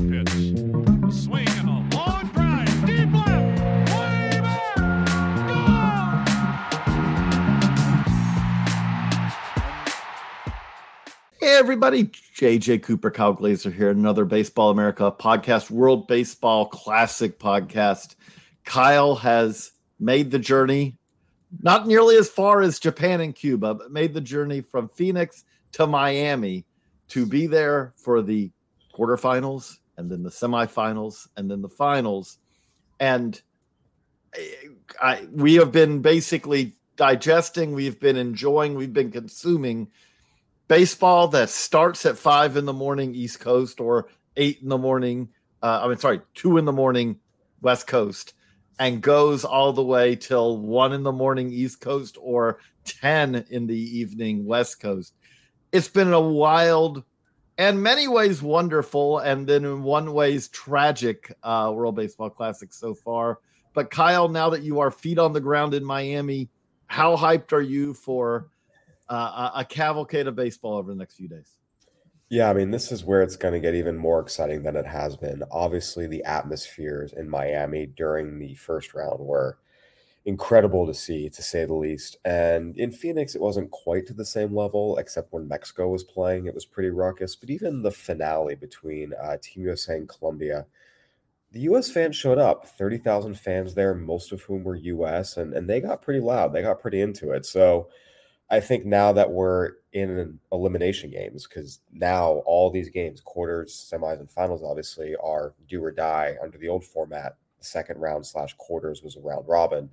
2 2 pitch. Swing and a long drive. Deep left. Way back. Hey everybody, JJ Cooper, Kyle Glaser here, another Baseball America podcast, World Baseball Classic podcast. Kyle has made the journey, not nearly as far as Japan and Cuba, but made the journey from Phoenix to Miami to be there for the quarterfinals and then the semifinals and then the finals. And I, we have been basically digesting, we've been enjoying, we've been consuming baseball that starts at five in the morning East Coast or eight in the morning. Uh, I mean, sorry, two in the morning West Coast, and goes all the way till one in the morning East Coast or ten in the evening West Coast. It's been a wild, and many ways wonderful, and then in one ways tragic uh, World Baseball Classic so far. But Kyle, now that you are feet on the ground in Miami, how hyped are you for? uh, a, cavalcade of baseball over the next few days. Yeah, I mean, this is where it's going to get even more exciting than it has been. Obviously, the atmospheres in Miami during the first round were incredible to see, to say the least. And in Phoenix, it wasn't quite to the same level, except when Mexico was playing, it was pretty raucous. But even the finale between uh, Team USA and Colombia, the US fans showed up 30,000 fans there, most of whom were US, and, and they got pretty loud. They got pretty into it. So, I think now that we're in elimination games, because now all these games, quarters, semis, and finals, obviously are do or die under the old format. Second round slash quarters was a round robin.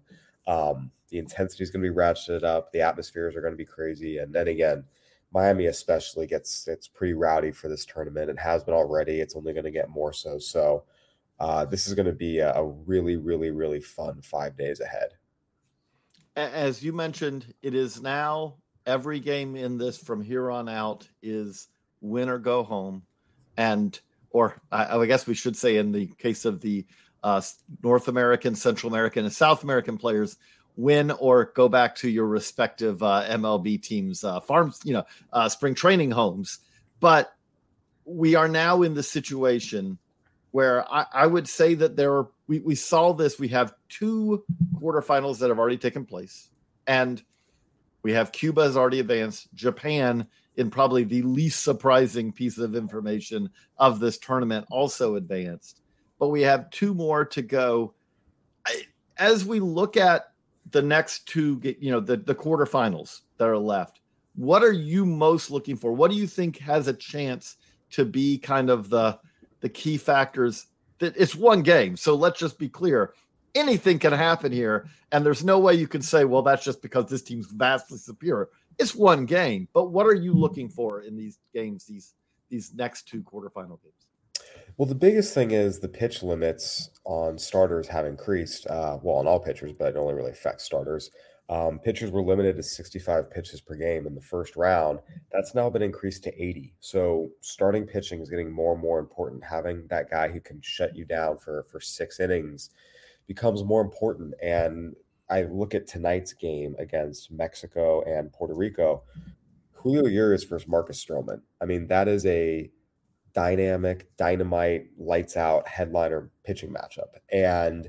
Um, the intensity is going to be ratcheted up. The atmospheres are going to be crazy, and then again, Miami especially gets it's pretty rowdy for this tournament. It has been already. It's only going to get more so. So uh, this is going to be a, a really, really, really fun five days ahead as you mentioned, it is now every game in this from here on out is win or go home, and or I, I guess we should say in the case of the uh, North American, Central American, and South American players, win or go back to your respective uh, MLB teams, uh, farms, you know, uh, spring training homes. But we are now in the situation where I, I would say that there are we, we saw this. We have two quarterfinals that have already taken place, and we have Cuba has already advanced. Japan, in probably the least surprising piece of information of this tournament, also advanced. But we have two more to go. As we look at the next two, you know, the, the quarterfinals that are left, what are you most looking for? What do you think has a chance to be kind of the the key factors that it's one game. So let's just be clear. Anything can happen here. And there's no way you can say, well, that's just because this team's vastly superior. It's one game. But what are you looking for in these games, these these next two quarterfinal games? Well, the biggest thing is the pitch limits on starters have increased. Uh, well, on all pitchers, but it only really affects starters. Um, pitchers were limited to 65 pitches per game in the first round. That's now been increased to 80. So starting pitching is getting more and more important. Having that guy who can shut you down for for six innings becomes more important. And I look at tonight's game against Mexico and Puerto Rico. Julio Urias versus Marcus Stroman. I mean, that is a dynamic, dynamite, lights out headliner pitching matchup. And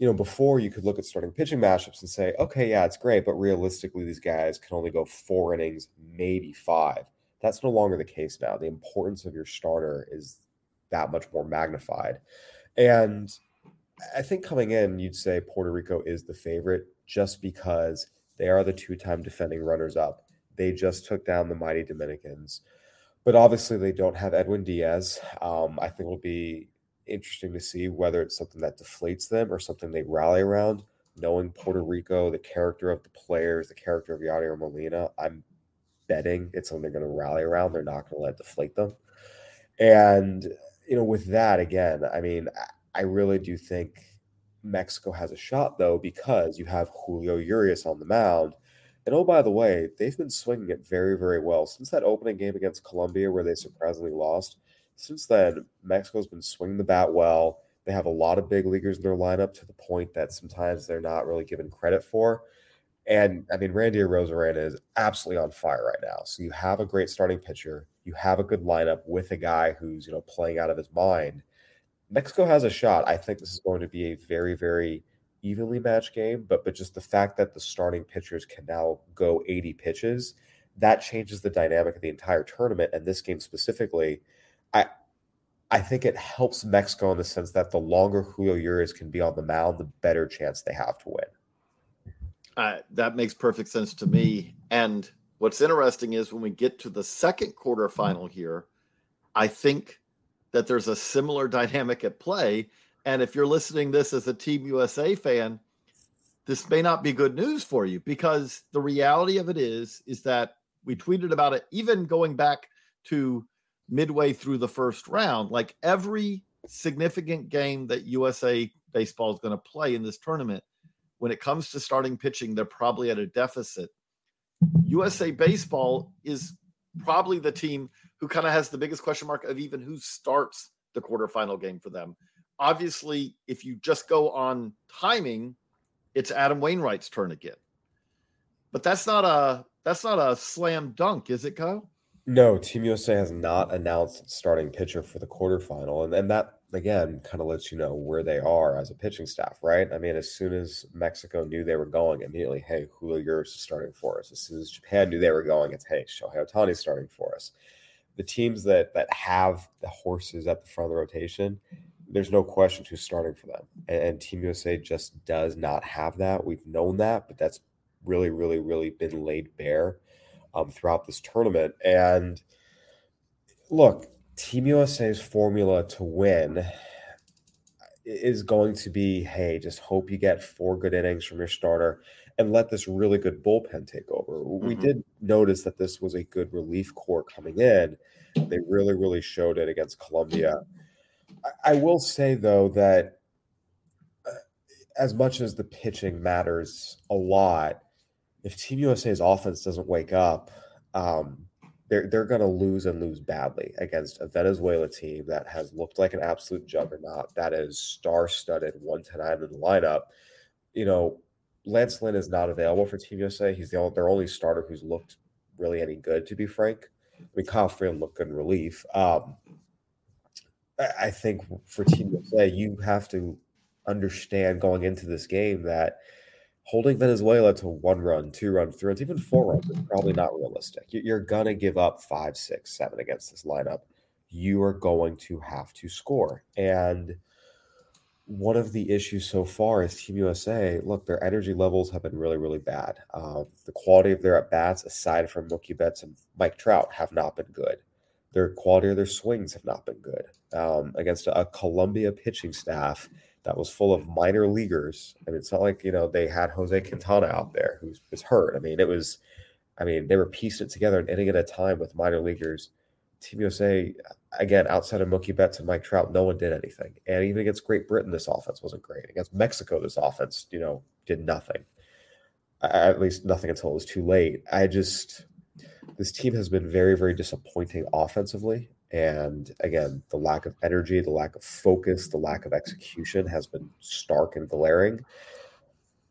you know, before you could look at starting pitching matchups and say, okay, yeah, it's great, but realistically, these guys can only go four innings, maybe five. That's no longer the case now. The importance of your starter is that much more magnified. And I think coming in, you'd say Puerto Rico is the favorite just because they are the two time defending runners up. They just took down the mighty Dominicans. But obviously, they don't have Edwin Diaz. Um, I think it'll be interesting to see whether it's something that deflates them or something they rally around. Knowing Puerto Rico, the character of the players, the character of Yadier Molina, I'm betting it's something they're going to rally around. They're not going to let deflate them. And, you know, with that, again, I mean, I really do think Mexico has a shot, though, because you have Julio Urias on the mound. And oh, by the way, they've been swinging it very, very well since that opening game against Colombia, where they surprisingly lost. Since then, Mexico's been swinging the bat well. They have a lot of big leaguers in their lineup to the point that sometimes they're not really given credit for. And I mean, Randy Arozarena is absolutely on fire right now. So you have a great starting pitcher. You have a good lineup with a guy who's, you know, playing out of his mind. Mexico has a shot. I think this is going to be a very, very evenly matched game, but but just the fact that the starting pitchers can now go 80 pitches, that changes the dynamic of the entire tournament. And this game specifically, I I think it helps Mexico in the sense that the longer Julio Urias can be on the mound, the better chance they have to win. Uh, that makes perfect sense to me. And what's interesting is when we get to the second quarterfinal here, I think that there's a similar dynamic at play. And if you're listening this as a Team USA fan, this may not be good news for you because the reality of it is is that we tweeted about it even going back to midway through the first round like every significant game that USA baseball is going to play in this tournament when it comes to starting pitching, they're probably at a deficit. USA Baseball is probably the team who kind of has the biggest question mark of even who starts the quarterfinal game for them. Obviously, if you just go on timing, it's Adam Wainwright's turn again. But that's not a that's not a slam dunk, is it, Kyle? No, Team USA has not announced starting pitcher for the quarterfinal, and, and that again kind of lets you know where they are as a pitching staff, right? I mean, as soon as Mexico knew they were going, immediately, hey, Julio Urias is starting for us. As soon as Japan knew they were going, it's hey, Shohei Ohtani starting for us. The teams that that have the horses at the front of the rotation, there's no question who's starting for them. And, and Team USA just does not have that. We've known that, but that's really, really, really been laid bare um, throughout this tournament. And look, Team USA's formula to win is going to be hey, just hope you get four good innings from your starter and let this really good bullpen take over. Mm-hmm. We did notice that this was a good relief corps coming in. They really, really showed it against Colombia. I, will say, though, that uh, as much as the pitching matters a lot, if Team USA's offense doesn't wake up, um, they're they're going to lose and lose badly against a Venezuela team that has looked like an absolute juggernaut. That is star-studded, one to nine in the lineup. You know, Lance Lynn is not available for Team USA. He's the only, their only starter who's looked really any good, to be frank. I mean, Kyle Freeland looked good in relief. Um, I think for Team USA, you have to understand going into this game that – holding Venezuela to one run, two runs, three runs, even four runs is probably not realistic. You're going to give up five, six, seven against this lineup. You are going to have to score. And one of the issues so far is Team USA. Look, their energy levels have been really, really bad. Um, the quality of their at bats, aside from Mookie Betts and Mike Trout, have not been good. Their quality of their swings have not been good. Um, against a, a Colombia pitching staff that was full of minor leaguers. I and mean, it's not like, you know, they had Jose Quintana out there who was hurt. I mean, it was, I mean, they were piecing it together and inning at a time with minor leaguers. Team USA, again, outside of Mookie Betts and Mike Trout, no one did anything. And even against Great Britain, this offense wasn't great. Against Mexico, this offense, you know, did nothing. At least nothing until it was too late. I just, this team has been very, very disappointing offensively. And again, the lack of energy, the lack of focus, the lack of execution has been stark and glaring.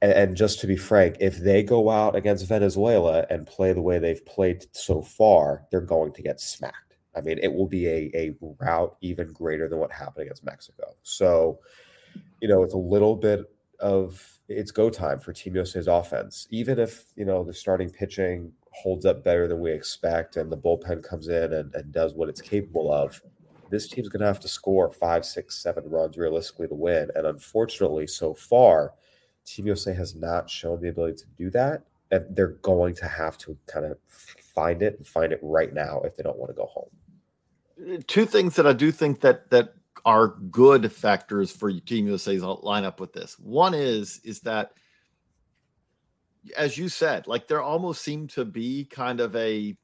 And, and, just to be frank, if they go out against Venezuela and play the way they've played so far, they're going to get smacked. I mean, it will be a, a route even greater than what happened against Mexico. So, you know, it's a little bit of it's go time for Team USA's offense. Even if, you know, the starting pitching holds up better than we expect and the bullpen comes in and, and does what it's capable of, this team's going to have to score five, six, seven runs realistically to win. And unfortunately, so far, Team USA has not shown the ability to do that. And they're going to have to kind of find it and find it right now if they don't want to go home. Two things that I do think that that are good factors for Team USA's lineup with this. One is is that as you said, like there almost seemed to be kind of a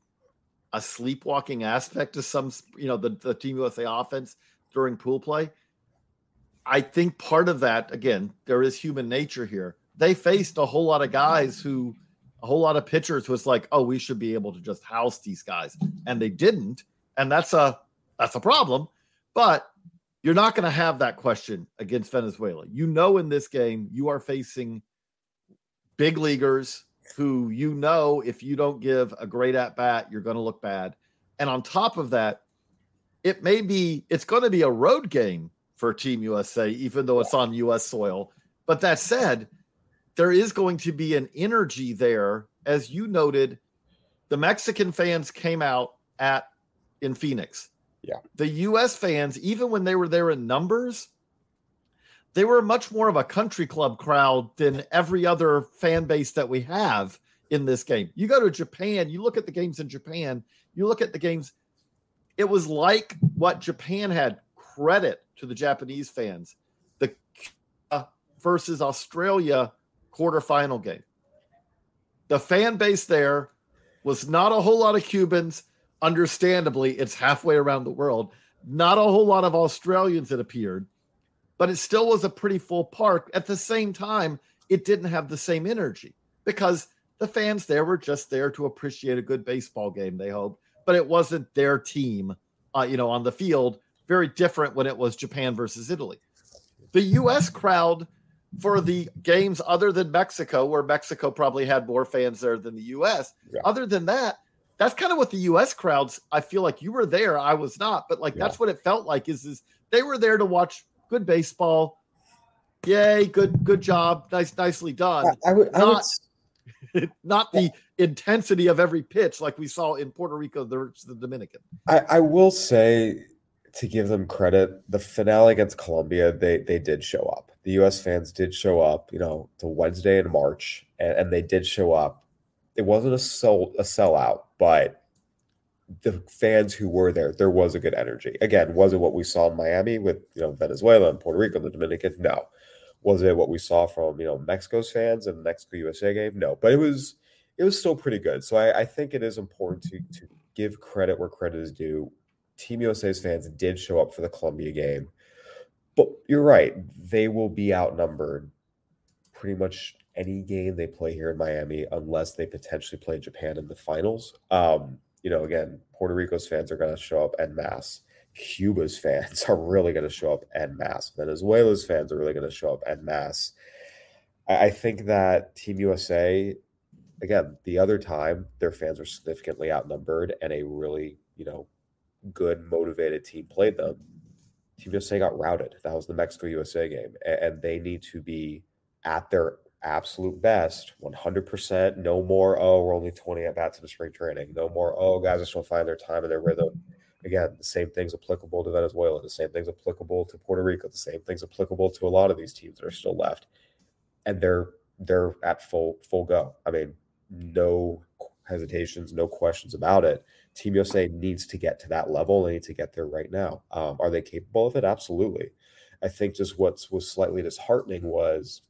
a sleepwalking aspect to some, you know, the, the Team USA offense during pool play. I think part of that, again, there is human nature here. They faced a whole lot of guys who, a whole lot of pitchers was like, oh, we should be able to just house these guys, and they didn't, and that's a that's a problem. But you're not going to have that question against Venezuela. You know, in this game, you are facing big leaguers who you know if you don't give a great at bat, you're going to look bad. And on top of that, it may be it's going to be a road game for Team USA, even though it's on US soil. But that said, there is going to be an energy there. As you noted, the Mexican fans came out at in Phoenix. Yeah. The US fans, even when they were there in numbers, they were much more of a country club crowd than every other fan base that we have in this game. You go to Japan, you look at the games in Japan, you look at the games, it was like what Japan had credit to the Japanese fans. The versus Australia quarterfinal game. The fan base there was not a whole lot of Cubans. Understandably, it's halfway around the world. Not a whole lot of Australians that appeared but it still was a pretty full park. At the same time, it didn't have the same energy because the fans there were just there to appreciate a good baseball game, they hoped, but it wasn't their team, uh, you know, on the field. Very different when it was Japan versus Italy. The U.S. crowd for the games other than Mexico, where Mexico probably had more fans there than the U.S. Yeah. Other than that, that's kind of what the U.S. crowds. I feel like you were there, I was not, but like yeah. that's what it felt like. Is is they were there to watch good baseball. Yay, good good job. Nice nicely done. I, I would, not, I would, not the intensity of every pitch like we saw in Puerto Rico versus the Dominican. I, I will say to give them credit, the finale against Colombia, they they did show up. The US fans did show up, you know, to Wednesday in March, and, and they did show up. It wasn't a sell a sellout, but the fans who were there, there was a good energy. Again, was it what we saw in Miami with you know Venezuela and Puerto Rico and the Dominican? No. Was it what we saw from you know Mexico's fans and Mexico USA game? No. But it was it was still pretty good. So I, I think it is important to to give credit where credit is due. Team USA's fans did show up for the Colombia game. But you're right, they will be outnumbered pretty much any game they play here in Miami, unless they potentially play Japan in the finals. Um, you know, again, Puerto Rico's fans are going to show up en masse. Cuba's fans are really going to show up en masse. Venezuela's fans are really going to show up en masse. I think that Team USA, again, the other time their fans were significantly outnumbered and a really, you know, good, motivated team played them. Team USA got routed. That was the Mexico USA game. And they need to be at their absolute best, 100%. No more, oh, we're only 20 at bats in the spring training. No more, oh, guys are still finding their time and their rhythm. Again, the same thing's applicable to Venezuela. The same thing's applicable to Puerto Rico. The same thing's applicable to a lot of these teams that are still left. And they're they're at full full go. I mean, no hesitations, no questions about it. Team USA needs to get to that level. They need to get there right now. Um, are they capable of it? Absolutely. I think just what was slightly disheartening was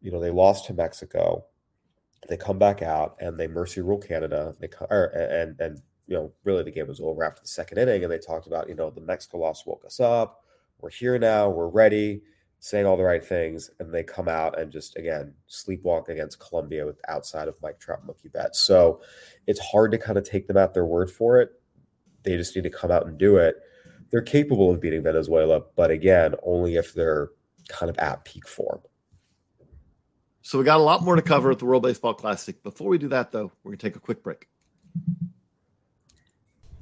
you know, they lost to Mexico. They come back out and they mercy rule Canada. They or, and and you know, really the game was over after the second inning, and they talked about you know the Mexico loss woke us up. We're here now. We're ready. Saying all the right things, and they come out and just again sleepwalk against Colombia with outside of Mike Trout Mookie Betts. So it's hard to kind of take them at their word for it. They just need to come out and do it. They're capable of beating Venezuela, but again, only if they're kind of at peak form. So we got a lot more to cover at the World Baseball Classic. Before we do that, though, we're going to take a quick break.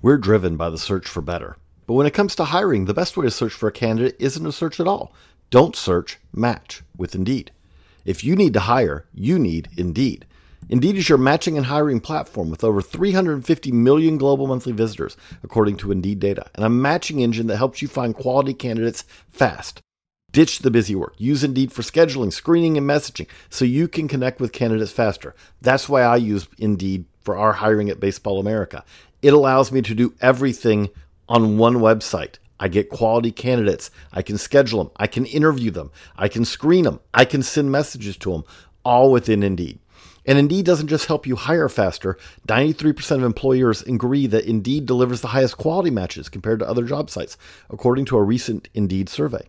We're driven by the search for better. But when it comes to hiring, the best way to search for a candidate isn't to search at all. Don't search, match with Indeed. If you need to hire, you need Indeed. Indeed is your matching and hiring platform with over 350 million global monthly visitors, according to Indeed data, and a matching engine that helps you find quality candidates fast. Ditch the busy work. Use Indeed for scheduling, screening, and messaging so you can connect with candidates faster. That's why I use Indeed for our hiring at Baseball America. It allows me to do everything on one website. I get quality candidates. I can schedule them. I can interview them. I can screen them. I can send messages to them, all within Indeed. And Indeed doesn't just help you hire faster. 93% of employers agree that Indeed delivers the highest quality matches compared to other job sites, according to a recent Indeed survey.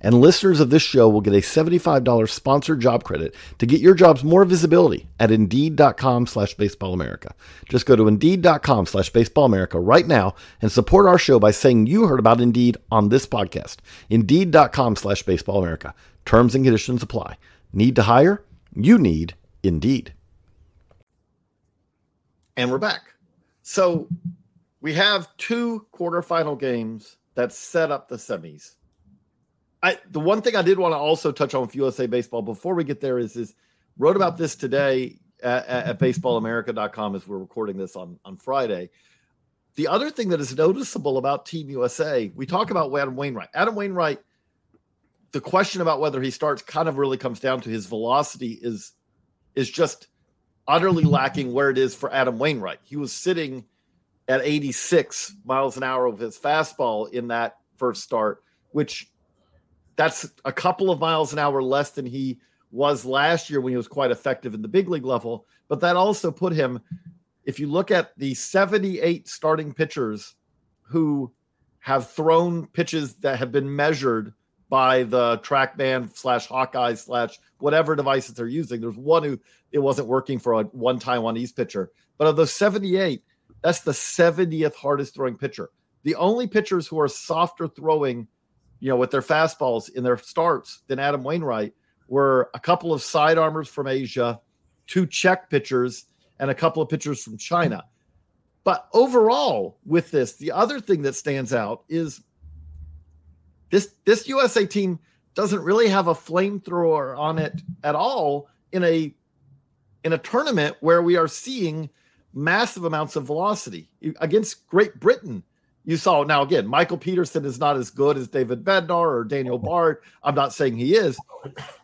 And listeners of this show will get a $75 sponsored job credit to get your jobs more visibility at Indeed.com slash Baseball America. Just go to Indeed.com slash Baseball America right now and support our show by saying you heard about Indeed on this podcast. Indeed.com slash Baseball America. Terms and conditions apply. Need to hire? You need Indeed. And we're back. So we have two quarterfinal games that set up the semis. I the one thing I did want to also touch on with USA Baseball before we get there is is wrote about this today at, at baseballamerica.com as we're recording this on on Friday. The other thing that is noticeable about Team USA, we talk about Adam Wainwright. Adam Wainwright, the question about whether he starts kind of really comes down to his velocity is is just utterly lacking where it is for Adam Wainwright. He was sitting at 86 miles an hour of his fastball in that first start, which that's a couple of miles an hour less than he was last year when he was quite effective in the big league level. But that also put him, if you look at the 78 starting pitchers who have thrown pitches that have been measured by the TrackMan slash Hawkeye slash whatever devices they're using. There's one who it wasn't working for a one Taiwanese pitcher. But of those 78, that's the 70th hardest throwing pitcher. The only pitchers who are softer throwing you know, with their fastballs in their starts than Adam Wainwright were a couple of side armors from Asia, two Czech pitchers, and a couple of pitchers from China. But overall, with this, the other thing that stands out is this this USA team doesn't really have a flamethrower on it at all in a in a tournament where we are seeing massive amounts of velocity against Great Britain you saw now again, Michael Peterson is not as good as David Bednar or Daniel Bard. I'm not saying he is,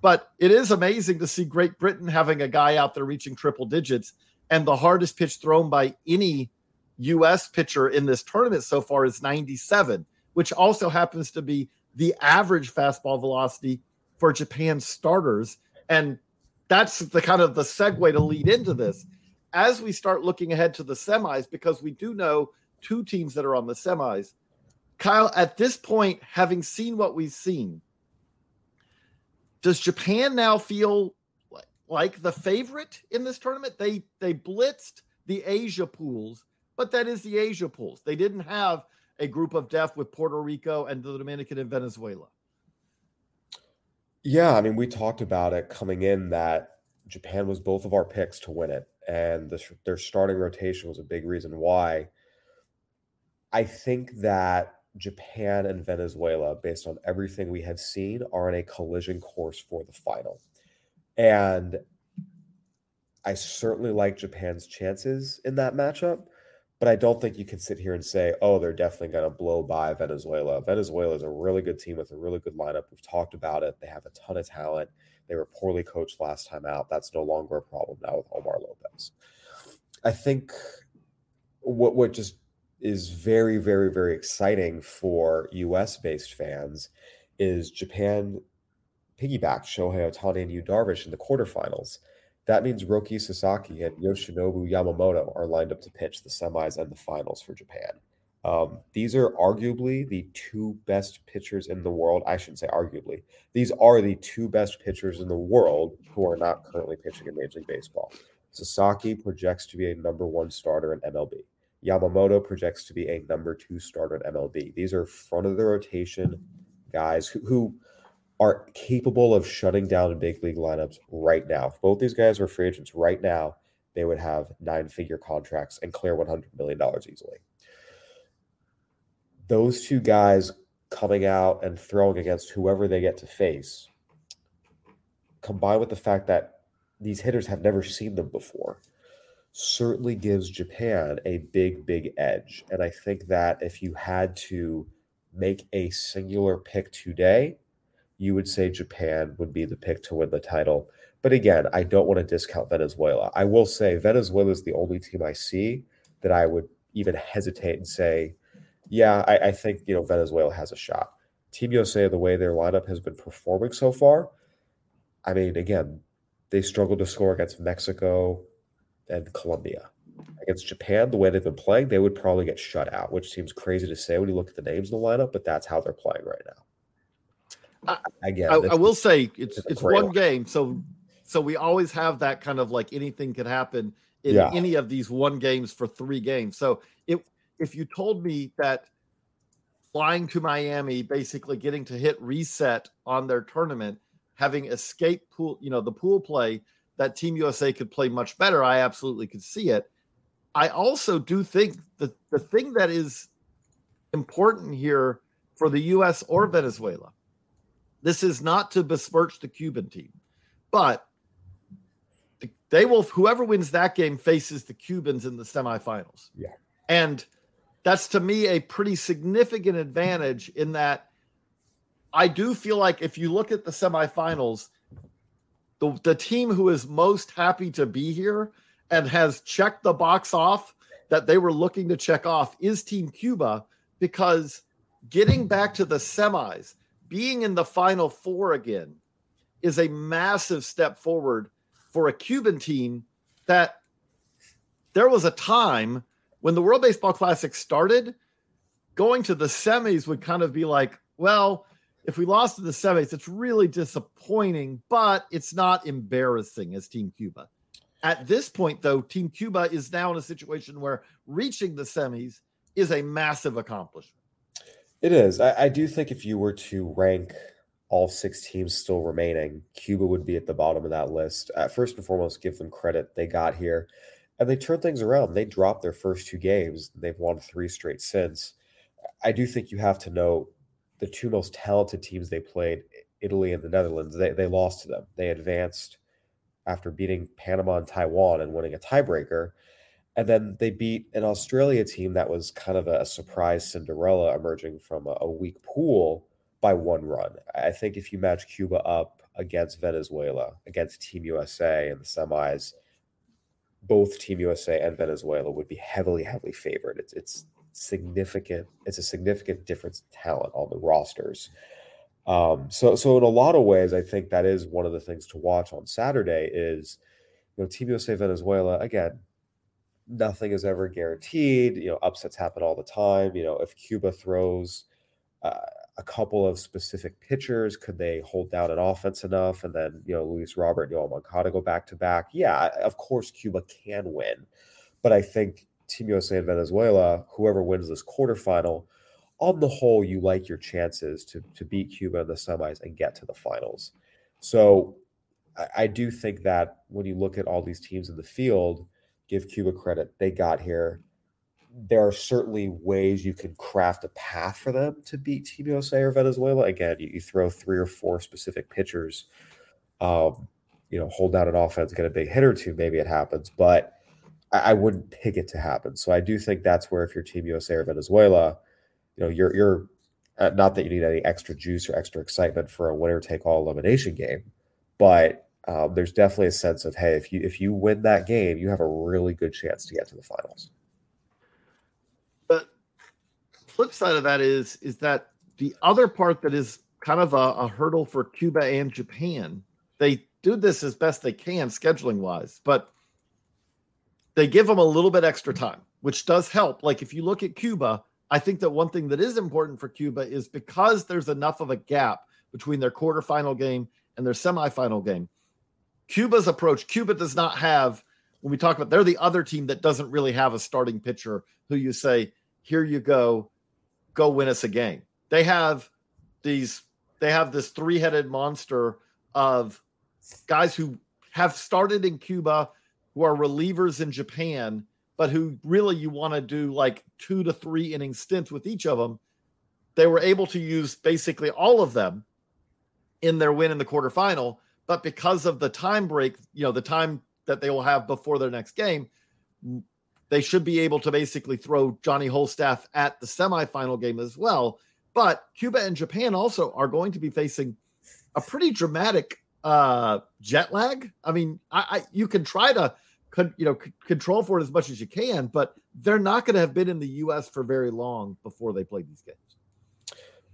but it is amazing to see Great Britain having a guy out there reaching triple digits. And the hardest pitch thrown by any U.S. pitcher in this tournament so far is 97, which also happens to be the average fastball velocity for Japan starters. And that's the kind of the segue to lead into this. As we start looking ahead to the semis, because we do know two teams that are on the semis. Kyle, at this point, having seen what we've seen, does Japan now feel like the favorite in this tournament? They they blitzed the Asia pools, but that is the Asia pools. They didn't have a group of death with Puerto Rico and the Dominican and Venezuela. Yeah, I mean, we talked about it coming in that Japan was both of our picks to win it, and the, their starting rotation was a big reason why. I think that Japan and Venezuela, based on everything we have seen, are in a collision course for the final. And I certainly like Japan's chances in that matchup, but I don't think you can sit here and say, oh, they're definitely going to blow by Venezuela. Venezuela is a really good team with a really good lineup. We've talked about it. They have a ton of talent. They were poorly coached last time out. That's no longer a problem now with Omar Lopez. I think what what just is very, very, very exciting for US based fans is Japan piggybacked Shohei Ohtani and Yu Darvish in the quarterfinals. That means Roki Sasaki and Yoshinobu Yamamoto are lined up to pitch the semis and the finals for Japan. Um, these are arguably the two best pitchers in the world. I shouldn't say arguably. These are the two best pitchers in the world who are not currently pitching in Major League Baseball. Sasaki projects to be a number one starter in MLB. Yamamoto projects to be a number two starter at MLB. These are front of the rotation guys who, who are capable of shutting down big league lineups right now. If both these guys were free agents right now, they would have nine figure contracts and clear $100 million easily. Those two guys coming out and throwing against whoever they get to face, combined with the fact that these hitters have never seen them before, certainly gives Japan a big, big edge. And I think that if you had to make a singular pick today, you would say Japan would be the pick to win the title. But again, I don't want to discount Venezuela. I will say Venezuela is the only team I see that I would even hesitate and say, yeah, I, I think you know Venezuela has a shot. Team USA, the way their lineup has been performing so far, I mean, again, they struggled to score against Mexico and Colombia. Against Japan, the way they've been playing, they would probably get shut out, which seems crazy to say when you look at the names in the lineup, but that's how they're playing right now. Again, I, I will say it's it's, it's one game, so so we always have that kind of like anything could happen in yeah. any of these one games for three games. So it if you told me that flying to Miami, basically getting to hit reset on their tournament, having escape pool, you know, the pool play that Team USA could play much better, I absolutely could see it. I also do think that the thing that is important here for the US or Venezuela, this is not to besmirch the Cuban team, but they will, whoever wins that game faces the Cubans in the semifinals. Yeah. And that's to me a pretty significant advantage in that I do feel like if you look at the semifinals, the, the team who is most happy to be here and has checked the box off that they were looking to check off is Team Cuba because getting back to the semis, being in the final four again, is a massive step forward for a Cuban team that there was a time when the World Baseball Classic started, going to the semis would kind of be like, well, if we lost to the semis, it's really disappointing, but it's not embarrassing as Team Cuba. At this point, though, Team Cuba is now in a situation where reaching the semis is a massive accomplishment. It is. I, I do think if you were to rank all six teams still remaining, Cuba would be at the bottom of that list. Uh, first and foremost, give them credit. They got here and they turned things around. They dropped their first two games. They've won three straight since. I do think you have to know the two most talented teams they played, Italy and the Netherlands, they, they lost to them. They advanced after beating Panama and Taiwan and winning a tiebreaker. And then they beat an Australia team that was kind of a surprise Cinderella emerging from a, a weak pool by one run. I think if you match Cuba up against Venezuela, against Team USA in the semis, both Team USA and Venezuela would be heavily, heavily favored. It's it's significant. It's a significant difference in talent on the rosters. Um, so so in a lot of ways, I think that is one of the things to watch on Saturday. Is you know Team USA Venezuela again. Nothing is ever guaranteed. You know upsets happen all the time. You know if Cuba throws. Uh, a couple of specific pitchers? Could they hold down an offense enough? And then, you know, Luis Robert Yoel Moncada go back to back. Yeah, of course, Cuba can win. But I think Team USA and Venezuela, whoever wins this quarterfinal, on the whole, you like your chances to, to beat Cuba in the semis and get to the finals. So I, I do think that when you look at all these teams in the field, give Cuba credit. They got here there are certainly ways you can craft a path for them to beat Team USA or Venezuela. Again, you, you throw three or four specific pitchers, um, you know, hold down an offense, get a big hit or two, maybe it happens, but I, wouldn't pick it to happen. So I do think that's where if you're Team USA or Venezuela, you know, you're you're uh, not that you need any extra juice or extra excitement for a winner take all elimination game, but um, there's definitely a sense of hey, if you if you win that game, you have a really good chance to get to the finals But flip side of that is is that the other part that is kind of a, a hurdle for Cuba and Japan. They do this as best they can scheduling wise, but they give them a little bit extra time, which does help. Like if you look at Cuba, I think that one thing that is important for Cuba is because there's enough of a gap between their quarterfinal game and their semifinal game. Cuba's approach, Cuba does not have when we talk about they're the other team that doesn't really have a starting pitcher who you say, here you go, go win us a game. They have these, they have this three headed monster of guys who have started in Cuba, who are relievers in Japan, but who really you want to do like two to three inning stints with each of them. They were able to use basically all of them in their win in the quarterfinal, but because of the time break, you know, the time that they will have before their next game, they should be able to basically throw Johnny Holstaff at the semifinal game as well. But Cuba and Japan also are going to be facing a pretty dramatic uh, jet lag. I mean, I, I you can try to you know c- control for it as much as you can, but they're not going to have been in the U.S. for very long before they play these games.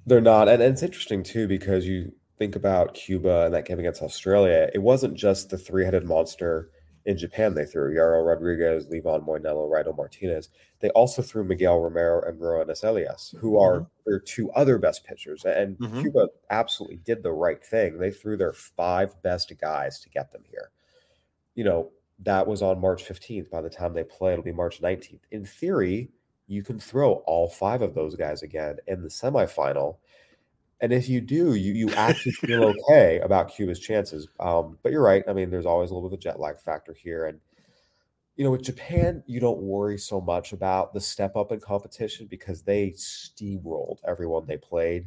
They're not, and, and it's interesting too because you think about Cuba and that game against Australia. It wasn't just the three-headed monster in Japan they threw Yariel Rodriguez, Livan Moinelo, Raidel Martinez. They also threw Miguel Romero and Roenis Elias, who are mm-hmm. their two other best pitchers. And mm-hmm. Cuba absolutely did the right thing. They threw their five best guys to get them here. You know, that was on March 15th. By the time they play, it'll be March 19th. In theory, you can throw all five of those guys again in the semifinal and if you do, you you actually feel okay about Cuba's chances. Um, but you're right. I mean, there's always a little bit of a jet lag factor here, and you know, with Japan, you don't worry so much about the step up in competition because they steamrolled everyone they played.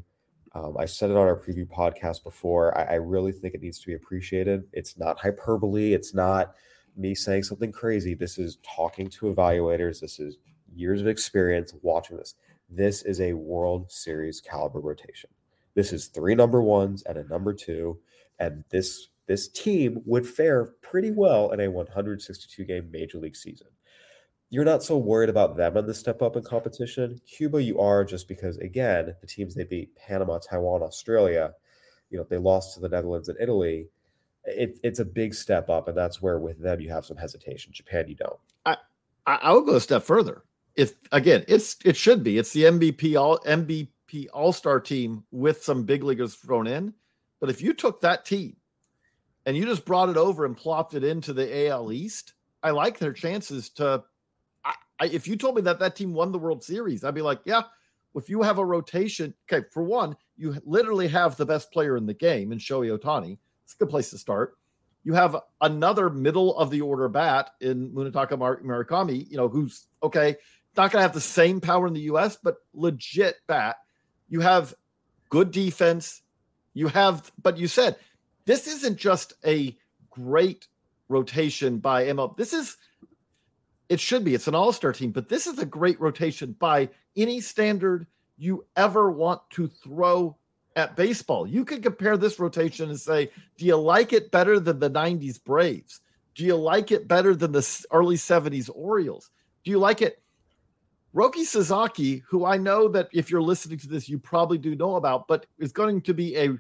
Um, I said it on our preview podcast before. I, I really think it needs to be appreciated. It's not hyperbole. It's not me saying something crazy. This is talking to evaluators. This is years of experience watching this. This is a World Series caliber rotation. This is three number ones and a number two, and this this team would fare pretty well in a 162 game major league season. You're not so worried about them on the step up in competition. Cuba, you are just because again, the teams they beat Panama, Taiwan, Australia, you know, they lost to the Netherlands and Italy. It, it's a big step up, and that's where with them you have some hesitation. Japan, you don't. I I would go a step further. If again, it's it should be. It's the MVP all MVP all star team with some big leaguers thrown in. But if you took that team and you just brought it over and plopped it into the AL East, I like their chances to. I, I, if you told me that that team won the World Series, I'd be like, yeah. If you have a rotation, okay, for one, you literally have the best player in the game in Shohei Ohtani. It's a good place to start. You have another middle of the order bat in Munetaka Murakami, you know, who's okay, not going to have the same power in the U.S., but legit bat you have good defense. You have, but you said this isn't just a great rotation by ML. This is, it should be, it's an all star team, but this is a great rotation by any standard you ever want to throw at baseball. You could compare this rotation and say, do you like it better than the 90s Braves? Do you like it better than the early 70s Orioles? Do you like it Roki Sasaki, who I know that if you're listening to this, you probably do know about, but is going to be a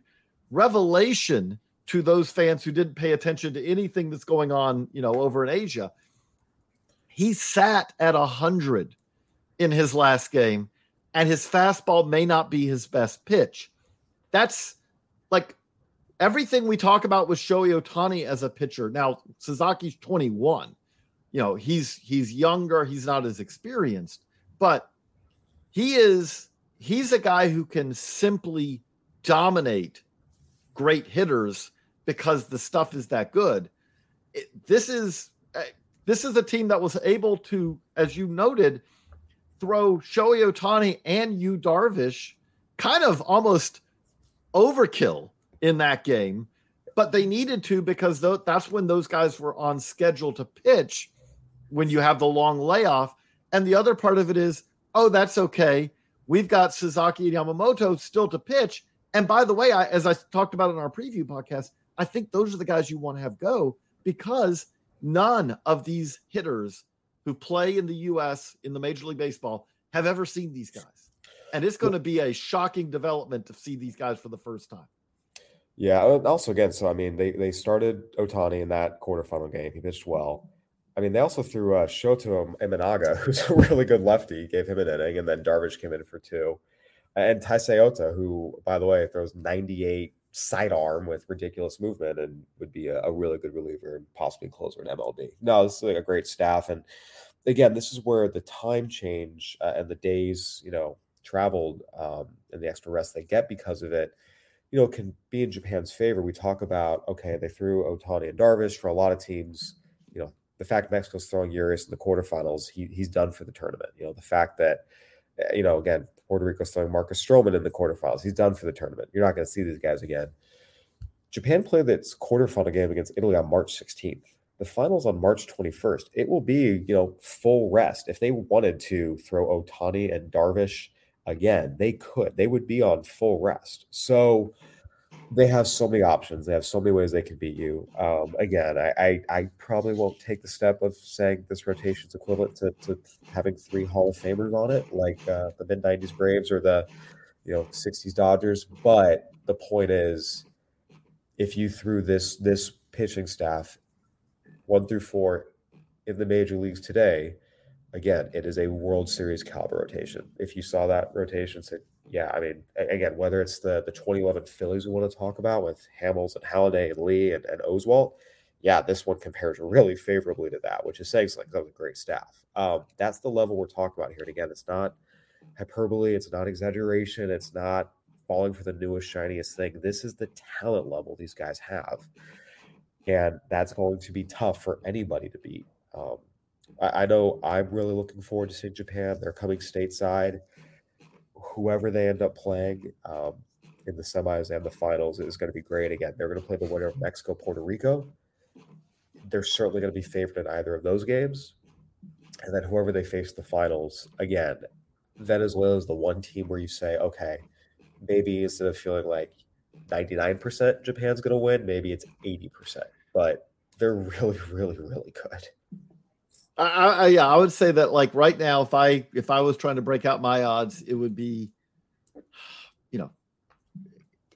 revelation to those fans who didn't pay attention to anything that's going on, you know, over in Asia. He sat at a hundred in his last game, and his fastball may not be his best pitch. That's like everything we talk about with Shohei Ohtani as a pitcher. Now, Sasaki's 21. You know, he's he's younger, he's not as experienced but he is he's a guy who can simply dominate great hitters because the stuff is that good. It, this is uh, this is a team that was able to, as you noted, throw Shohei Ohtani and Yu Darvish kind of almost overkill in that game, but they needed to because th- that's when those guys were on schedule to pitch when you have the long layoff. And the other part of it is, oh, that's okay. We've got Suzuki and Yamamoto still to pitch. And by the way, I, as I talked about in our preview podcast, I think those are the guys you want to have go because none of these hitters who play in the U.S. in the Major League Baseball have ever seen these guys. And it's going to be a shocking development to see these guys for the first time. Yeah. Also, again, so I mean, they they started Ohtani in that quarterfinal game. He pitched well. I mean, they also threw uh, Shota Imanaga, who's a really good lefty, gave him an inning, and then Darvish came in for two. And Taisei Ota, who, by the way, throws 98 sidearm with ridiculous movement and would be a, a really good reliever and possibly closer in MLB. No, this is like a great staff. And again, this is where the time change uh, and the days, you know, traveled um, and the extra rest they get because of it, you know, can be in Japan's favor. We talk about, okay, they threw Ohtani and Darvish for a lot of teams, you know, the fact Mexico's throwing Urias in the quarterfinals, he, he's done for the tournament. You know, the fact that, eh, you know, again, Puerto Rico's throwing Marcus Stroman in the quarterfinals, he's done for the tournament. You're not going to see these guys again. Japan played its quarterfinal game against Italy on March 16th. The finals on March 21st. It will be, you know, full rest. If they wanted to throw Ohtani and Darvish again, they could. They would be on full rest. So they have so many options. They have so many ways they can beat you. Um, again, I, I, I probably won't take the step of saying this rotation is equivalent to, to having three Hall of Famers on it, like uh, the mid '90s Braves or the you know '60s Dodgers. But the point is, if you threw this this pitching staff one through four in the major leagues today, again, it is a World Series caliber rotation. If you saw that rotation, say, yeah, I mean, again, whether it's the the 2011 Phillies we want to talk about with Hamels and Halladay and Lee and, and Oswalt, yeah, this one compares really favorably to that, which is saying like that was a great staff. Um, that's the level we're talking about here. And again, it's not hyperbole, it's not exaggeration, it's not falling for the newest, shiniest thing. This is the talent level these guys have. And that's going to be tough for anybody to beat. Um, I, I know I'm really looking forward to seeing Japan. They're coming stateside. Whoever they end up playing um, in the semis and the finals is going to be great. Again, they're going to play the winner of Mexico, Puerto Rico. They're certainly going to be favored in either of those games. And then whoever they face the finals, again, Venezuela is the one team where you say, okay, maybe instead of feeling like 99% Japan's going to win, maybe it's 80%. But they're really, really, really good. I, I, yeah, I would say that like right now, if I if I was trying to break out my odds, it would be, you know,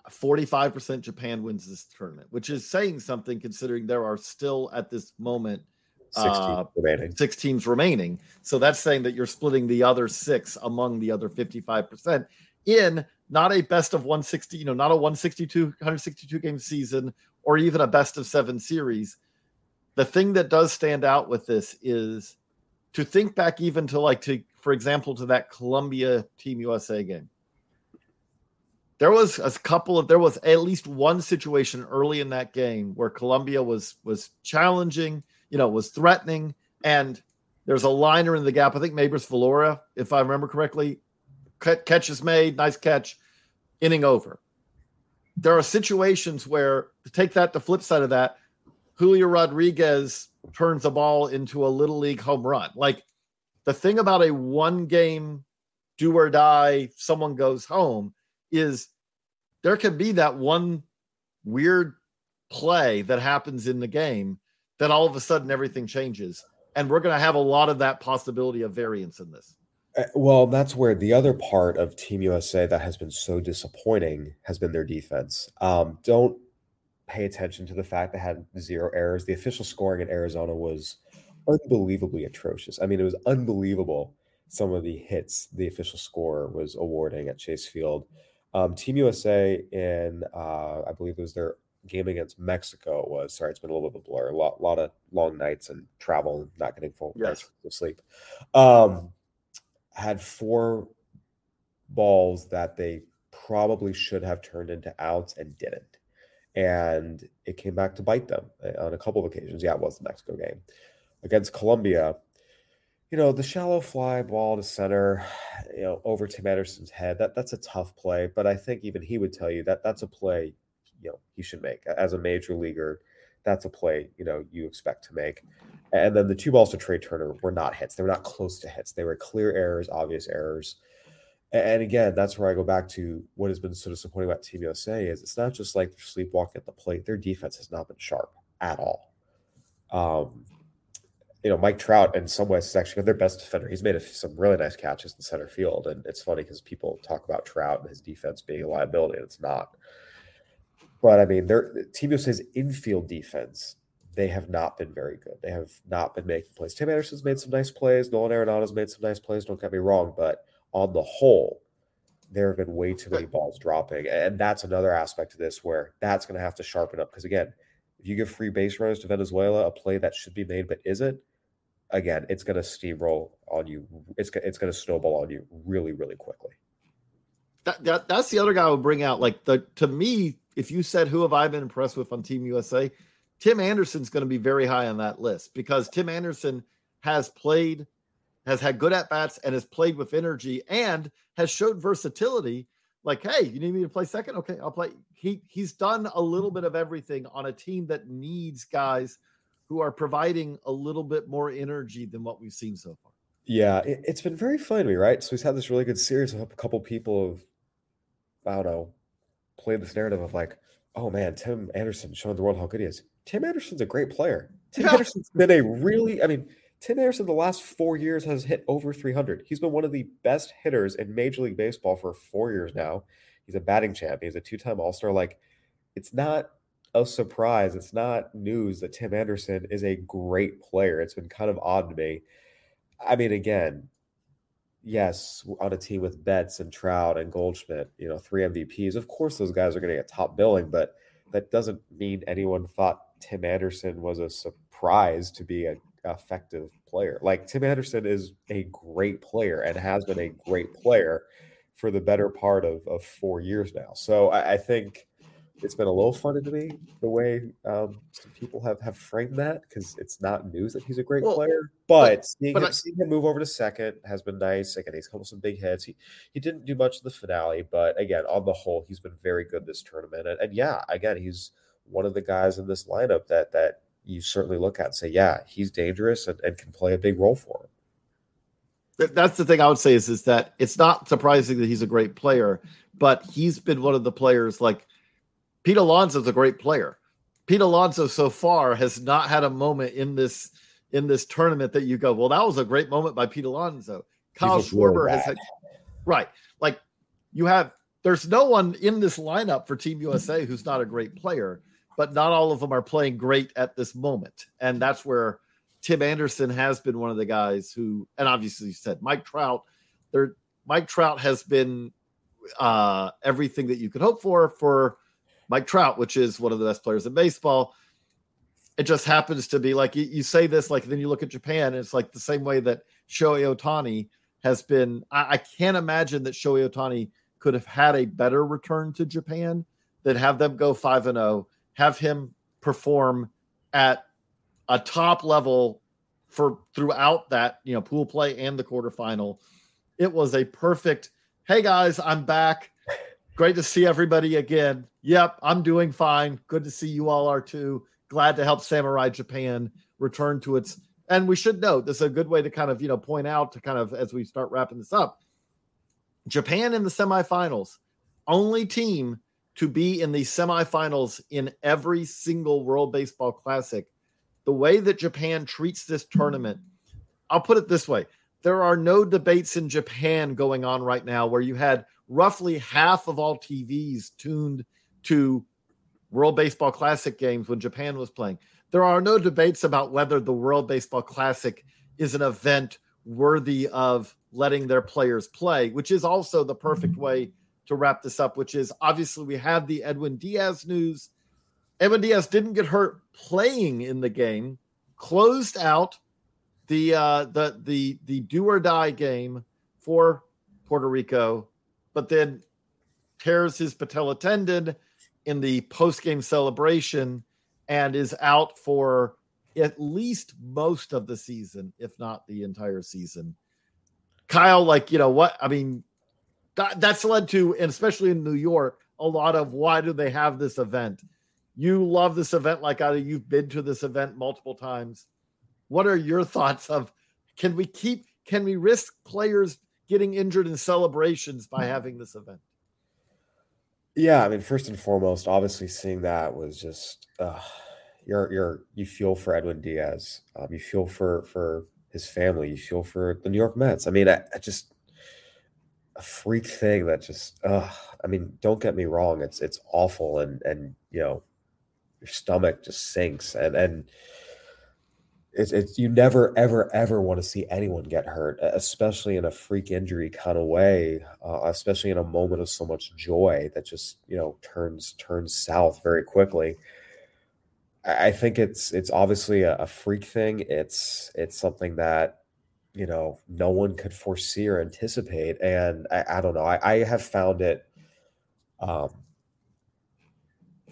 forty five percent Japan wins this tournament, which is saying something considering there are still at this moment six, uh, teams remaining. six teams remaining. So that's saying that you're splitting the other six among the other fifty five percent in not a best of 160, you know, not a 162 162 game season or even a best of seven series the thing that does stand out with this is to think back even to like to for example to that Colombia Team USA game. There was a couple of there was at least one situation early in that game where Colombia was was challenging, you know, was threatening, and there's a liner in the gap. I think Maybers Valora, if I remember correctly, catch is made, nice catch, inning over. There are situations where to take that the flip side of that, Julio Rodriguez turns a ball into a little league home run. Like the thing about a one game do or die, someone goes home is there can be that one weird play that happens in the game that all of a sudden everything changes. And we're going to have a lot of that possibility of variance in this. Uh, well, that's where the other part of Team USA that has been so disappointing has been their defense. Um, don't pay attention to the fact they had zero errors. The official scoring in Arizona was unbelievably atrocious. I mean, it was unbelievable some of the hits the official score was awarding at Chase Field. Um, Team USA in, uh, I believe it was their game against Mexico was sorry, it's been a little bit of a blur. A lot, lot of long nights and travel, and not getting full yes. of sleep. Um, had four balls that they probably should have turned into outs and didn't and it came back to bite them uh, on a couple of occasions. Yeah, it was the Mexico game against Colombia. You know, the shallow fly ball to center, you know, over Tim Anderson's head. That that's a tough play, but I think even he would tell you that that's a play, you know, he should make as a major leaguer. That's a play, you know, you expect to make. And then the two balls to Trea Turner were not hits. They were not close to hits. They were clear errors, obvious errors. And again, that's where I go back to what has been so disappointing about Team USA is it's not just like they're sleepwalking at the plate. Their defense has not been sharp at all. Um, you know, Mike Trout in some ways is actually their best defender. He's made a, some really nice catches in center field, and it's funny because people talk about Trout and his defense being a liability, and it's not. But I mean, their Team USA's infield defense, they have not been very good. They have not been making plays. Tim Anderson's made some nice plays. Nolan Arenado's made some nice plays. Don't get me wrong, but on the whole, there have been way too many balls dropping. And that's another aspect of this where that's going to have to sharpen up. Because again, if you give free base runners to Venezuela, a play that should be made but isn't, again, it's going to steamroll on you. It's, it's going to snowball on you really, really quickly. That, that, that's the other guy I would bring out. Like the to me, if you said who have I been impressed with on Team USA, Tim Anderson's going to be very high on that list because Tim Anderson has played, has had good at bats, and has played with energy and has showed versatility. Like, hey, you need me to play second? Okay, I'll play. He he's done a little bit of everything on a team that needs guys who are providing a little bit more energy than what we've seen so far. Yeah, it, has been very fun to me, right? So he's had this really good series. Hope a couple people have, I don't know, played this narrative of like, oh man, Tim Anderson showing the world how good he is. Tim Anderson's a great player. Tim yeah. Anderson's been a really, I mean, Tim Anderson the last four years has hit over 300. He's been one of the best hitters in Major League Baseball for four years now. He's a batting champ. He's a two-time All-Star. Like, it's not a surprise. It's not news that Tim Anderson is a great player. It's been kind of odd to me. I mean, again, yes, on a team with Betts and Trout and Goldschmidt, you know, three MVPs. Of course, those guys are going to get top billing, but that doesn't mean anyone thought Tim Anderson was a surprise to be an effective player. Like Tim Anderson is a great player and has been a great player for the better part of, of four years now. So I, I think it's been a little funny to me the way um, some people have, have framed that because it's not news that he's a great well, player. But, but seeing, but him, I, seeing him move over to second has been nice. Again, he's come with some big hits. He he didn't do much in the finale, but again, on the whole, he's been very good this tournament. And, and yeah, again, he's one of the guys in this lineup that that you certainly look at and say, yeah, he's dangerous and, and can play a big role for him. That's the thing I would say is, is that it's not surprising that he's a great player, but he's been one of the players like Pete Alonso's a great player. Pete Alonso so far has not had a moment in this in this tournament that you go, well, that was a great moment by Pete Alonso. Kyle Schwarber has had right. Like you have there's no one in this lineup for Team USA who's not a great player but not all of them are playing great at this moment. And that's where Tim Anderson has been one of the guys who, and obviously you said Mike Trout, there Mike Trout has been uh, everything that you could hope for for Mike Trout, which is one of the best players in baseball. It just happens to be like you, you say this, like then you look at Japan, and it's like the same way that Shohei Ohtani has been. I, I can't imagine that Shohei Ohtani could have had a better return to Japan than have them go five and zero oh have him perform at a top level for throughout that you know pool play and the quarterfinal. It was a perfect. Hey guys, I'm back. Great to see everybody again. Yep, I'm doing fine. Good to see you all are too. Glad to help Samurai Japan return to its. And we should note this is a good way to kind of you know point out to kind of as we start wrapping this up. Japan in the semifinals, only team to be in the semifinals in every single World Baseball Classic, the way that Japan treats this tournament, I'll put it this way there are no debates in Japan going on right now where you had roughly half of all TVs tuned to World Baseball Classic games when Japan was playing. There are no debates about whether the World Baseball Classic is an event worthy of letting their players play, which is also the perfect way to wrap this up, which is obviously we have the Edwin Diaz news. Edwin Diaz didn't get hurt playing in the game, closed out the uh, the the the do or die game for Puerto Rico, but then tears his patella tendon in the post game celebration and is out for at least most of the season, if not the entire season. Kyle, like, you know what? I mean, that, that's led to, and especially in New York, a lot of why do they have this event? You love this event like I you've been to this event multiple times. What are your thoughts of can we keep can we risk players getting injured in celebrations by having this event? Yeah, I mean, first and foremost, obviously seeing that was just uh, you're you're you feel for Edwin Diaz, um, you feel for for his family, you feel for the New York Mets. I mean, I, I just a freak thing that just uh I mean, don't get me wrong, it's it's awful and and you know, your stomach just sinks and and it's, it's you never ever ever want to see anyone get hurt especially in a freak injury kind of way uh, especially in a moment of so much joy that just you know turns turns south very quickly. I, think it's it's obviously a, a, freak thing. It's it's something that you know no one could foresee or anticipate and i, I don't know I, I have found it um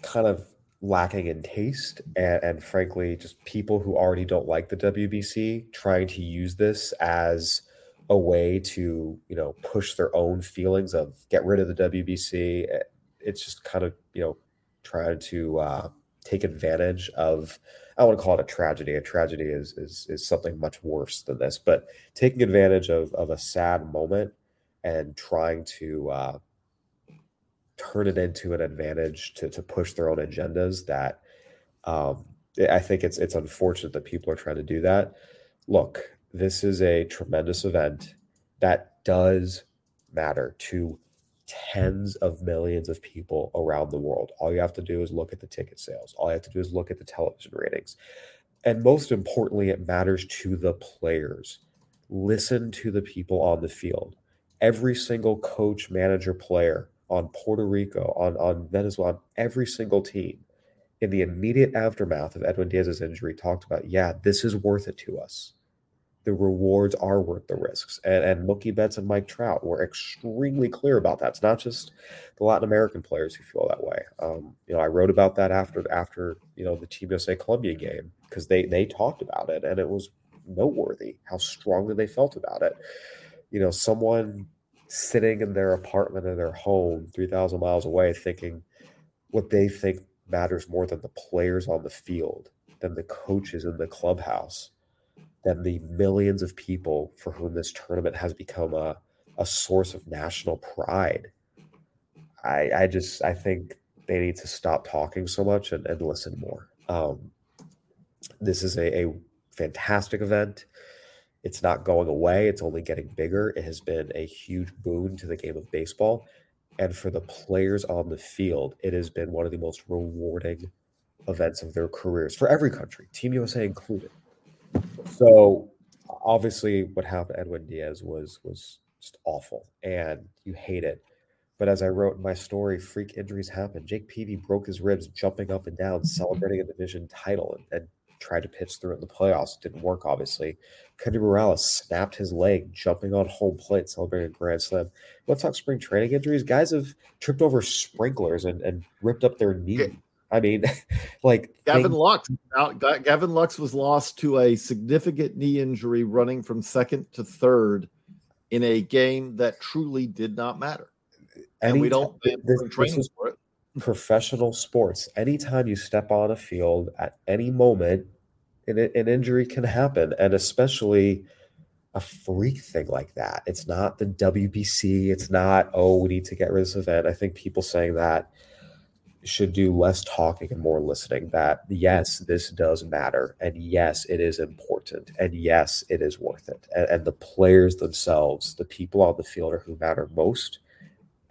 kind of lacking in taste and, and, frankly just people who already don't like the WBC trying to use this as a way to you know push their own feelings of get rid of the WBC eh, it's just kind of you know trying to uh, take advantage of I want to call it a tragedy a tragedy is is is something much worse than this but taking advantage of of a sad moment and trying to uh, turn it into an advantage to to push their own agendas that um, I think it's it's unfortunate that people are trying to do that. Look, this is a tremendous event that does matter to tens of millions of people around the world. All you have to do is look at the ticket sales. All you have to do is look at the television ratings. And most importantly, it matters to the players. Listen to the people on the field. Every single coach, manager, player on Puerto Rico, on, on Venezuela, on every single team in the immediate aftermath of Edwin Diaz's injury talked about, yeah, this is worth it to us. The rewards are worth the risks. And, and Mookie Betts and Mike Trout were extremely clear about that. It's not just the Latin American players who feel that way. Um, you know, I wrote about that after after you know the Team USA game because they they talked about it and it was noteworthy how strongly they felt about it. You know, someone sitting in their apartment in their home 3,000 miles away thinking what they think matters more than the players on the field, than the coaches in the clubhouse, than the millions of people for whom this tournament has become a, a source of national pride. I, I just I think they need to stop talking so much and, and listen more. Um, this is a, a fantastic event. It's not going away, it's only getting bigger. It has been a huge boon to the game of baseball. And for the players on the field, it has been one of the most rewarding events of their careers for every country, Team USA included. So obviously what happened to Edwin Diaz was was just awful and you hate it. But as I wrote in my story, freak injuries happen. Jake Peavy broke his ribs jumping up and down, mm-hmm. celebrating a division title, and, and tried to pitch through it in the playoffs. It didn't work, obviously. Kendrys Morales snapped his leg jumping on home plate, celebrating a grand slam. Let's talk spring training injuries. Guys have tripped over sprinklers and, and ripped up their knee. I mean, like Gavin things- Lux. Gavin Lux was lost to a significant knee injury running from second to third in a game that truly did not matter. And Any, we don't this, this is, for it professional sports. Anytime you step on a field at any moment, an, an injury can happen, and especially a freak thing like that. It's not the WBC. It's not, oh, we need to get rid of this event. I think people saying that should do less talking and more listening. That, yes, this does matter. And yes, it is important. And yes, it is worth it. And, and the players themselves, the people on the field are who matter most.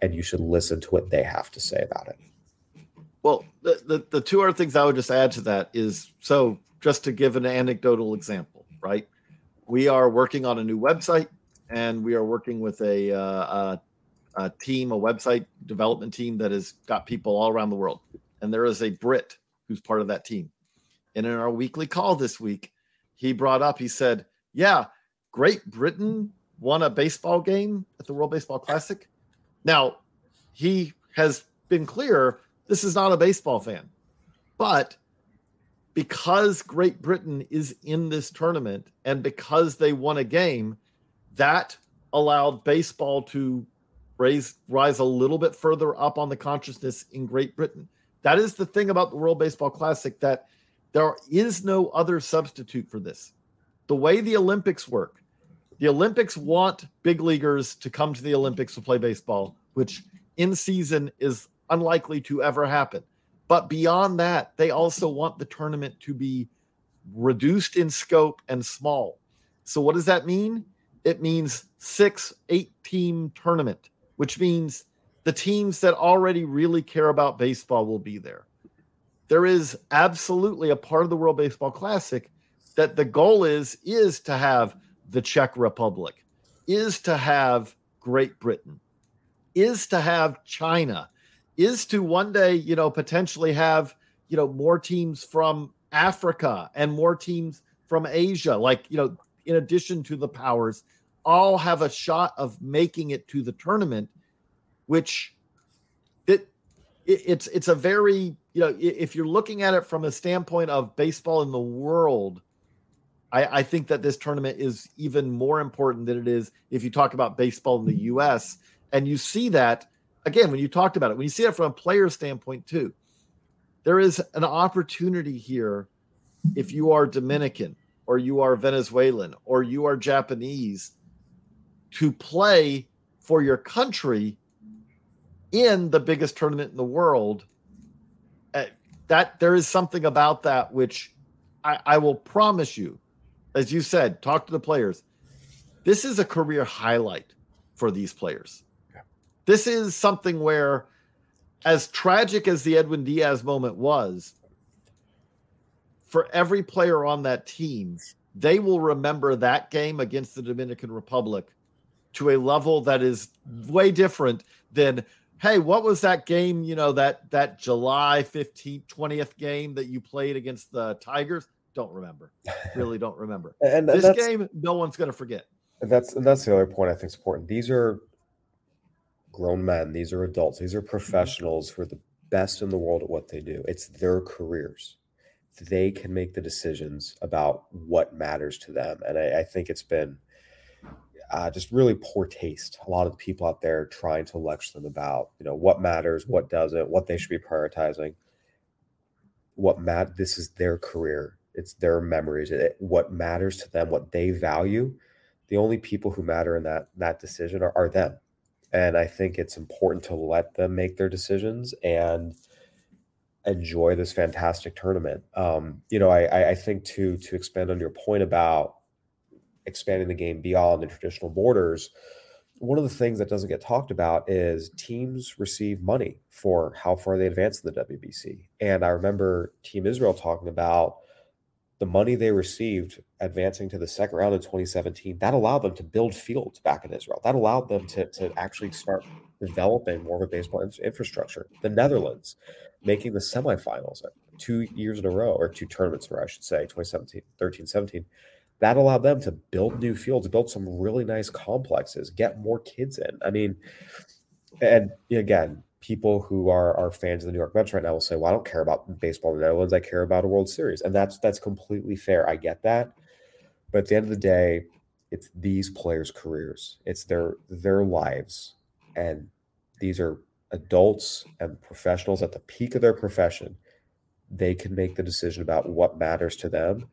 And you should listen to what they have to say about it. Well, the, the, the two other things I would just add to that is so just to give an anecdotal example, right? We are working on a new website and we are working with a, uh, a, a team, a website development team that has got people all around the world. And there is a Brit who's part of that team. And in our weekly call this week, he brought up, he said, Yeah, Great Britain won a baseball game at the World Baseball Classic. Now, he has been clear this is not a baseball fan. But because Great Britain is in this tournament and because they won a game, that allowed baseball to raise rise a little bit further up on the consciousness in Great Britain. That is the thing about the World Baseball Classic that there is no other substitute for this. The way the Olympics work, the Olympics want big leaguers to come to the Olympics to play baseball, which in season is unlikely to ever happen. But beyond that, they also want the tournament to be reduced in scope and small. So, what does that mean? It means six, eight team tournament, which means the teams that already really care about baseball will be there. There is absolutely a part of the World Baseball Classic that the goal is is to have the Czech Republic, is to have Great Britain, is to have China, is to one day, you know, potentially have, you know, more teams from Africa and more teams from Asia, like, you know, in addition to the powers, all have a shot of making it to the tournament, which it, it it's it's a very you know if you're looking at it from a standpoint of baseball in the world, I, I think that this tournament is even more important than it is if you talk about baseball in the U.S. And you see that again when you talked about it when you see it from a player standpoint too. There is an opportunity here if you are Dominican or you are Venezuelan or you are Japanese to play for your country in the biggest tournament in the world. Uh, that there is something about that which I, I will promise you, as you said, talk to the players. This is a career highlight for these players. Yeah. This is something where, as tragic as the Edwin Diaz moment was, for every player on that team, they will remember that game against the Dominican Republic to a level that is way different than hey what was that game you know that that july 15th 20th game that you played against the tigers? Don't remember. Really don't remember. And this game no one's going to forget. That's that's the other point i think is important. These are grown men. These are adults. These are mm-hmm. professionals who are the best in the world at what they do. It's their careers. They can make the decisions about what matters to them. And I, I think it's been uh, just really poor taste. A lot of the people out there trying to lecture them about, you know, what matters, what doesn't, what they should be prioritizing. What mat this is their career. It's their memories. It, what matters to them, what they value. The only people who matter in that that decision are, are them. And I think it's important to let them make their decisions and enjoy this fantastic tournament. Um, you know, I, I think to to expand on your point about expanding the game beyond the traditional borders, one of the things that doesn't get talked about is teams receive money for how far they advance in the WBC. And I remember Team Israel talking about the money they received advancing to the second round in 2017. That allowed them to build fields back in Israel. That allowed them to, to actually start developing more of a baseball infrastructure. The Netherlands making the semifinals two years in a row, or two tournaments in a row, I should say, 2017, 13, 17. That allowed them to build new fields, build some really nice complexes, get more kids in. I mean, and again, people who are, are fans of the New York Mets right now will say, "Well, I don't care about baseball in the Netherlands. I care about a World Series," and that's that's completely fair. I get that, but at the end of the day, it's these players' careers, it's their their lives, and these are adults and professionals at the peak of their profession, they can make the decision about what matters to them.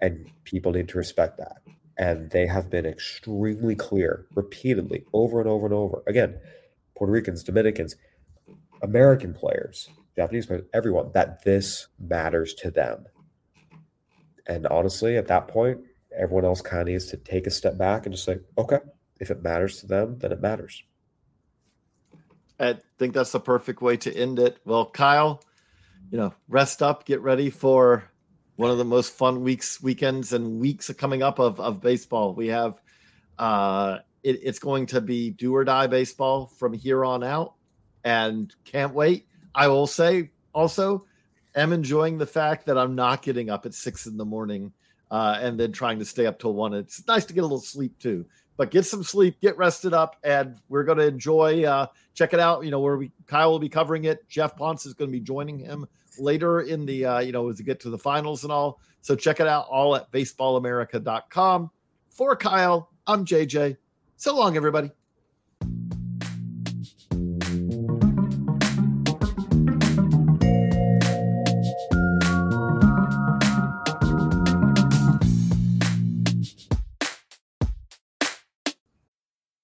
And people need to respect that. And they have been extremely clear repeatedly over and over and over. Again, Puerto Ricans, Dominicans, American players, Japanese players, everyone, that this matters to them. And honestly, at that point, everyone else kind of needs to take a step back and just say, okay, if it matters to them, then it matters. I think that's the perfect way to end it. Well, Kyle, you know, rest up, get ready for one of the most fun weeks, weekends, and weeks coming up of, of baseball. We have uh it, it's going to be do or die baseball from here on out, and can't wait. I will say also am enjoying the fact that I'm not getting up at six in the morning uh, and then trying to stay up till one. It's nice to get a little sleep too but get some sleep, get rested up, and we're going to enjoy. Uh, check it out. You know where we Kyle will be covering it. Geoff Pontes is going to be joining him later in the uh, you know as we get to the finals and all. So check it out all at baseballamerica.com. For Kyle, I'm JJ. So long, everybody.